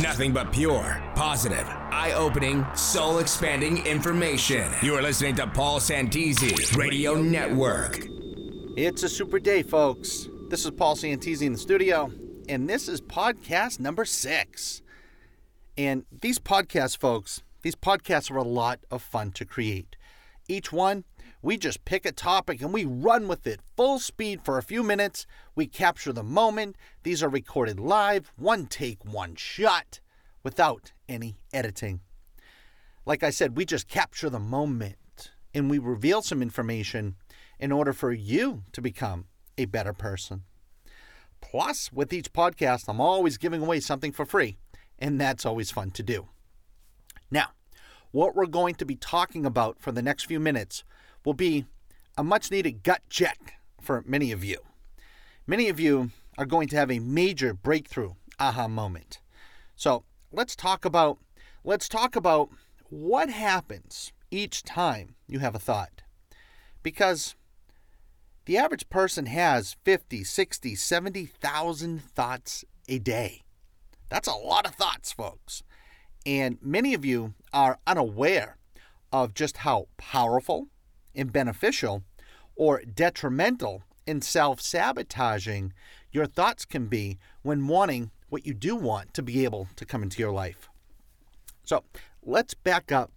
Nothing but pure, positive, eye opening, soul expanding information. You are listening to Paul Santisi Radio Network. It's a super day, folks. This is Paul Santisi in the studio, and this is podcast number six. And these podcasts, folks, these podcasts are a lot of fun to create. Each one, we just pick a topic and we run with it full speed for a few minutes. We capture the moment. These are recorded live, one take, one shot, without any editing. Like I said, we just capture the moment and we reveal some information in order for you to become a better person. Plus, with each podcast, I'm always giving away something for free, and that's always fun to do. Now, what we're going to be talking about for the next few minutes will be a much needed gut check for many of you. Many of you are going to have a major breakthrough aha moment. So, let's talk about let's talk about what happens each time you have a thought. Because the average person has 50, 60, 70,000 thoughts a day. That's a lot of thoughts, folks. And many of you are unaware of just how powerful and beneficial or detrimental and self sabotaging your thoughts can be when wanting what you do want to be able to come into your life. So let's back up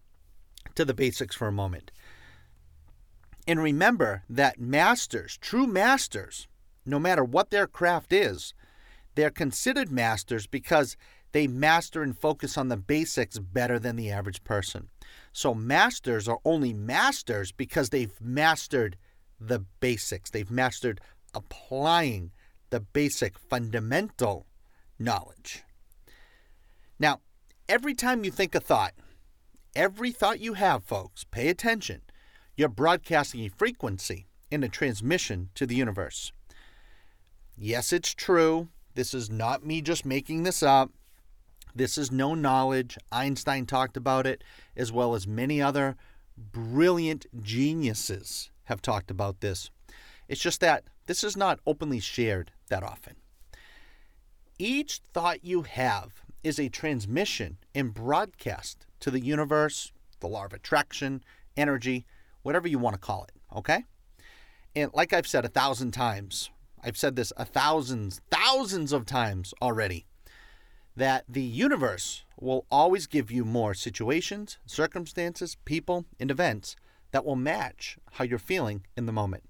to the basics for a moment. And remember that masters, true masters, no matter what their craft is, they're considered masters because they master and focus on the basics better than the average person. So, masters are only masters because they've mastered the basics. They've mastered applying the basic fundamental knowledge. Now, every time you think a thought, every thought you have, folks, pay attention. You're broadcasting a frequency in a transmission to the universe. Yes, it's true. This is not me just making this up. This is known knowledge. Einstein talked about it, as well as many other brilliant geniuses have talked about this. It's just that this is not openly shared that often. Each thought you have is a transmission and broadcast to the universe, the law of attraction, energy, whatever you want to call it, okay? And like I've said a thousand times, I've said this a thousands, thousands of times already, that the universe will always give you more situations, circumstances, people, and events that will match how you're feeling in the moment.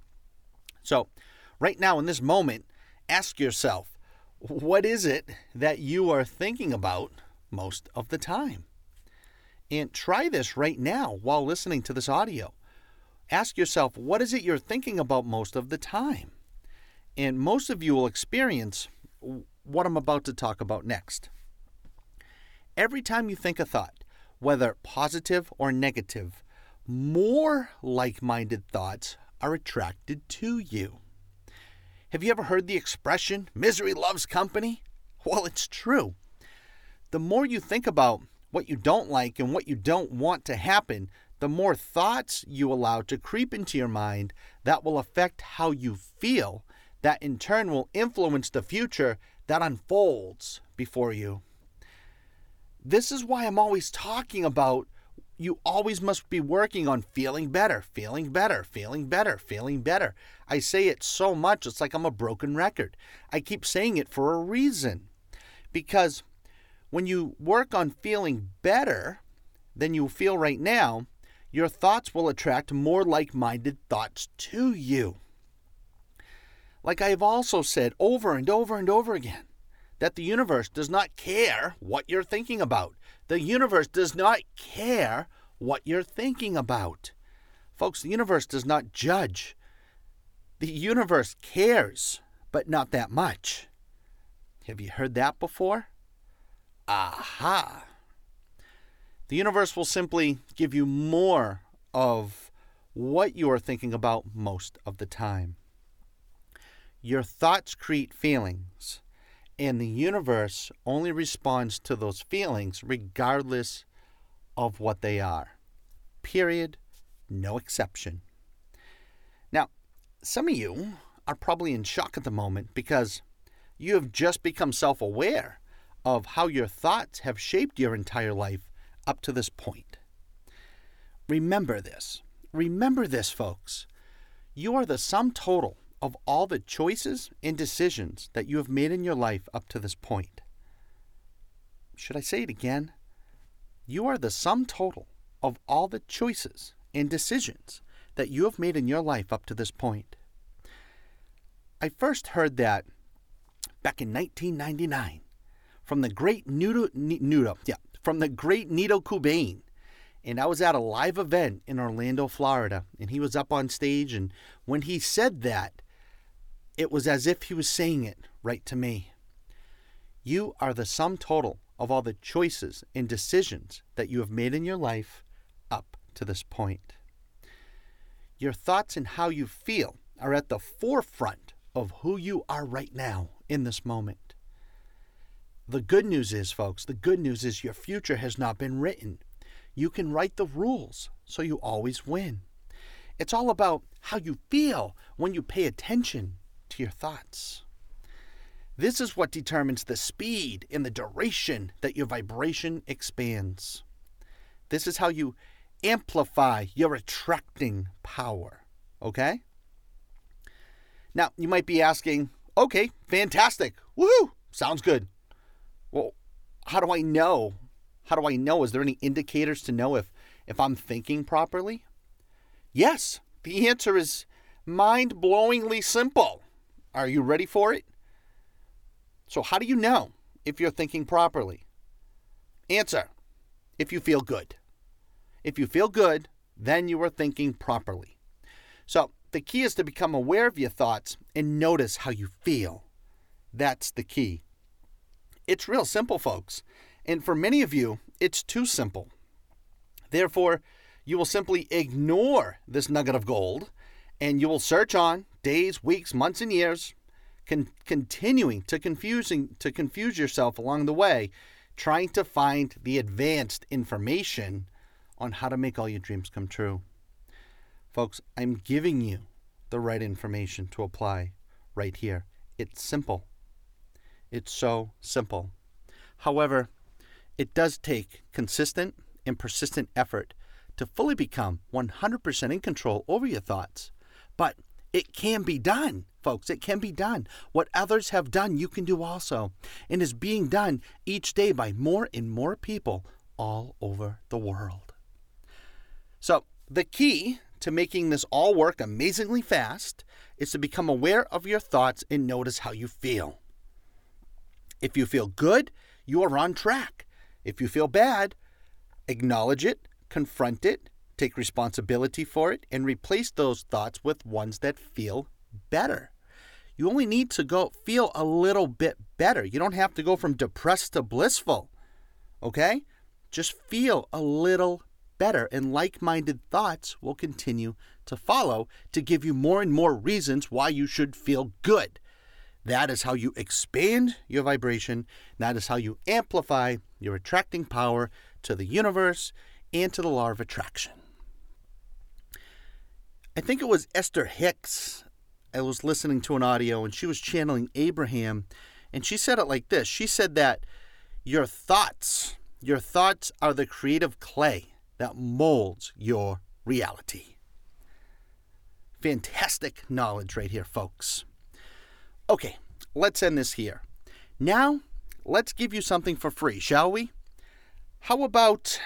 So, right now in this moment, ask yourself, what is it that you are thinking about most of the time? And try this right now while listening to this audio ask yourself, what is it you're thinking about most of the time? And most of you will experience what I'm about to talk about next. Every time you think a thought, whether positive or negative, more like minded thoughts are attracted to you. Have you ever heard the expression, misery loves company? Well, it's true. The more you think about what you don't like and what you don't want to happen, the more thoughts you allow to creep into your mind that will affect how you feel, that in turn will influence the future that unfolds before you. This is why I'm always talking about you always must be working on feeling better, feeling better, feeling better, feeling better. I say it so much, it's like I'm a broken record. I keep saying it for a reason. Because when you work on feeling better than you feel right now, your thoughts will attract more like minded thoughts to you. Like I have also said over and over and over again, that the universe does not care what you're thinking about. The universe does not care what you're thinking about. Folks, the universe does not judge. The universe cares, but not that much. Have you heard that before? Aha! The universe will simply give you more of what you are thinking about most of the time. Your thoughts create feelings, and the universe only responds to those feelings regardless of what they are. Period. No exception. Now, some of you are probably in shock at the moment because you have just become self aware of how your thoughts have shaped your entire life up to this point. Remember this. Remember this, folks. You are the sum total of all the choices and decisions that you have made in your life up to this point. Should I say it again? You are the sum total of all the choices and decisions that you have made in your life up to this point. I first heard that back in 1999 from the great Nudo, Nudo yeah, from the great Nito Cobain. And I was at a live event in Orlando, Florida, and he was up on stage. And when he said that, it was as if he was saying it right to me. You are the sum total of all the choices and decisions that you have made in your life up to this point. Your thoughts and how you feel are at the forefront of who you are right now in this moment. The good news is, folks, the good news is your future has not been written. You can write the rules so you always win. It's all about how you feel when you pay attention to your thoughts. This is what determines the speed and the duration that your vibration expands. This is how you amplify your attracting power. Okay? Now, you might be asking, okay, fantastic. Woohoo! Sounds good. Well, how do I know? How do I know? Is there any indicators to know if, if I'm thinking properly? Yes, the answer is mind blowingly simple. Are you ready for it? So, how do you know if you're thinking properly? Answer if you feel good. If you feel good, then you are thinking properly. So, the key is to become aware of your thoughts and notice how you feel. That's the key. It's real simple, folks. And for many of you, it's too simple. Therefore, you will simply ignore this nugget of gold and you will search on days, weeks, months, and years, con- continuing to confusing to confuse yourself along the way, trying to find the advanced information on how to make all your dreams come true. Folks, I'm giving you the right information to apply right here. It's simple. It's so simple. However, it does take consistent and persistent effort to fully become 100% in control over your thoughts. But it can be done, folks. It can be done. What others have done, you can do also. And is being done each day by more and more people all over the world. So, the key to making this all work amazingly fast is to become aware of your thoughts and notice how you feel. If you feel good, you are on track. If you feel bad, acknowledge it, confront it, take responsibility for it, and replace those thoughts with ones that feel better. You only need to go feel a little bit better. You don't have to go from depressed to blissful. Okay? Just feel a little better, and like minded thoughts will continue to follow to give you more and more reasons why you should feel good. That is how you expand your vibration. That is how you amplify your attracting power to the universe and to the law of attraction. I think it was Esther Hicks. I was listening to an audio and she was channeling Abraham, and she said it like this She said that your thoughts, your thoughts are the creative clay that molds your reality. Fantastic knowledge right here, folks. Okay, let's end this here. Now, let's give you something for free, shall we? How about,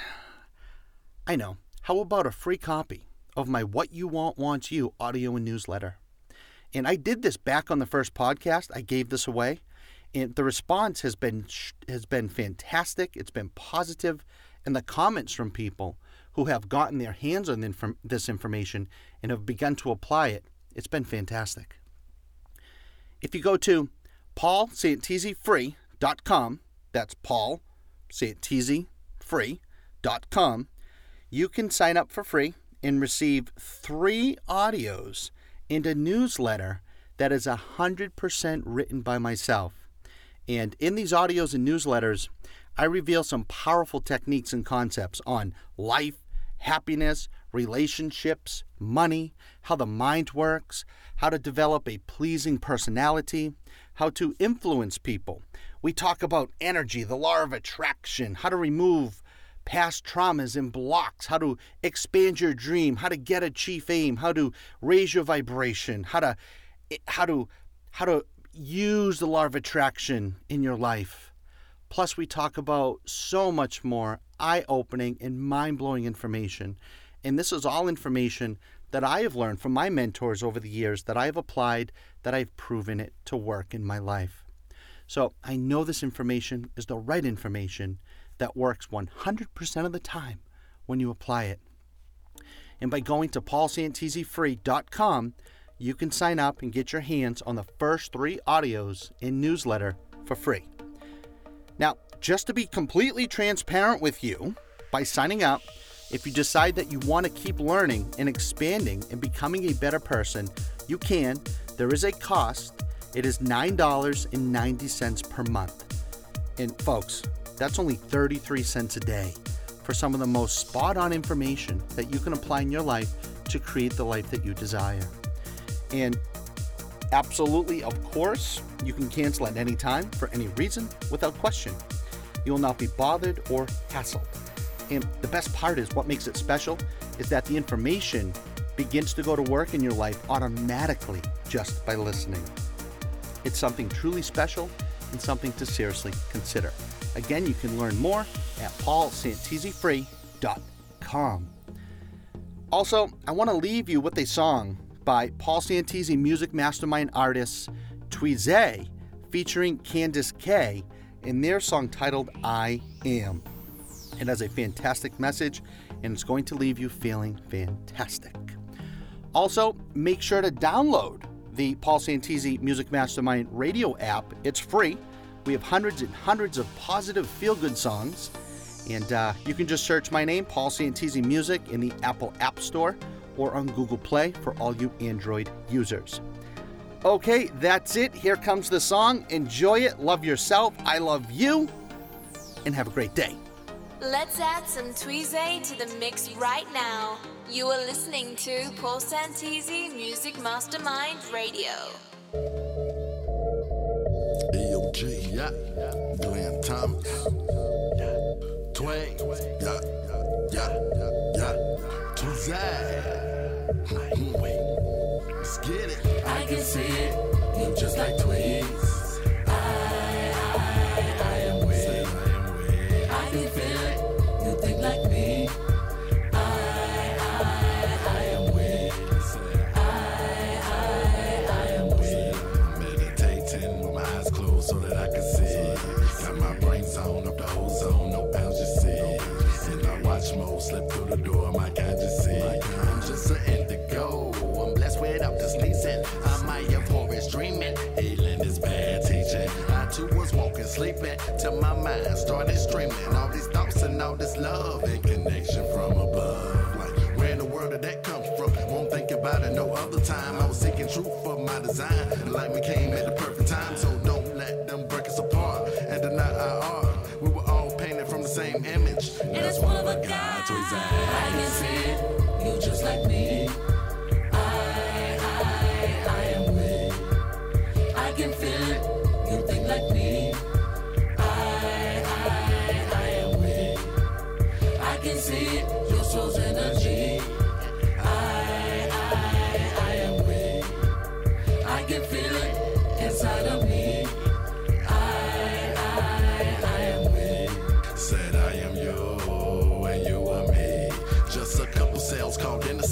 I know, how about a free copy of my What You Want Wants You audio and newsletter? And I did this back on the first podcast. I gave this away, and the response has been has been fantastic. It's been positive, and the comments from people who have gotten their hands on this information and have begun to apply it, it's been fantastic. If you go to paulsantisifree.com, that's Paul Free.com, you can sign up for free and receive three audios and a newsletter that is 100% written by myself. And in these audios and newsletters, I reveal some powerful techniques and concepts on life, happiness, relationships, money, how the mind works, how to develop a pleasing personality, how to influence people, We talk about energy, the law of attraction, how to remove past traumas and blocks, how to expand your dream, how to get a chief aim, how to raise your vibration, how to how to how to use the law of attraction in your life. Plus we talk about so much more eye-opening and mind-blowing information. And this is all information that I have learned from my mentors over the years that I have applied, that I've proven it to work in my life. So I know this information is the right information that works 100% of the time when you apply it. And by going to paulsantisifree.com, you can sign up and get your hands on the first three audios in newsletter for free. Now, just to be completely transparent with you, by signing up, if you decide that you want to keep learning and expanding and becoming a better person, you can. There is a cost. It is $9.90 per month. And folks, that's only 33 cents a day for some of the most spot on information that you can apply in your life to create the life that you desire. And absolutely, of course, you can cancel at any time for any reason without question. You will not be bothered or hassled. And the best part is what makes it special is that the information begins to go to work in your life automatically just by listening. It's something truly special and something to seriously consider. Again, you can learn more at paulsantisifree.com. Also, I want to leave you with a song by Paul Santisi music mastermind artists Tweezay featuring Candice K in their song titled I Am. It has a fantastic message and it's going to leave you feeling fantastic. Also, make sure to download the Paul Santisi Music Mastermind radio app. It's free. We have hundreds and hundreds of positive feel good songs. And uh, you can just search my name, Paul Santisi Music, in the Apple App Store or on Google Play for all you Android users. Okay, that's it. Here comes the song. Enjoy it. Love yourself. I love you. And have a great day. Let's add some Tweezay to the mix right now. You are listening to Paul Santisi Music Mastermind Radio. Yeah. Glenn Thomas. Tway, yeah. Yeah, yeah. Wait, let's get it. I can see it. You just like tweets. Sleeping till my mind started streaming. All these thoughts and all this love and connection from above. Like, where in the world did that come from? Won't think about it no other time. I was seeking truth for my design. And like me came at the perfect time, so don't let them break us apart and deny our art. We were all painted from the same image. And that's one of a God to his I can see it, you just like me.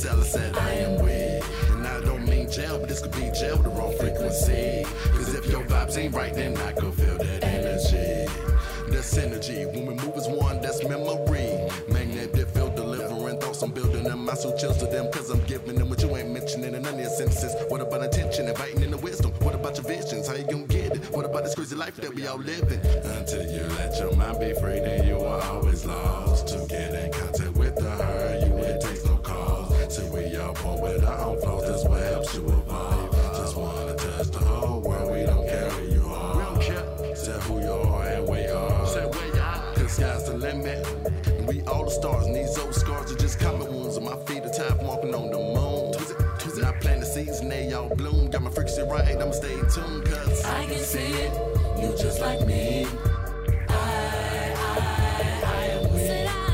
The cell. said I am weak. And I don't mean jail, but this could be jail with the wrong frequency. Cause if your vibes ain't right, then I could feel that energy. That's synergy. When we move as one, that's memory. Magnetic field delivering thoughts. I'm building them. My soul chills to them because I'm giving them what you ain't mentioning in none of your sentences. What about attention? Inviting in the wisdom. What about your visions? How you gonna get it? What about this crazy life that we all living? Until you let your mind be free, then you are always lost. To get in contact The limit. We all the stars, and these old scars are just common wounds. And my feet are tired from walking on the moon. It, I plant the seeds and they all bloom. Got my frequency right, I'ma stay tuned, cause I can see it, You just like me. I, am with I,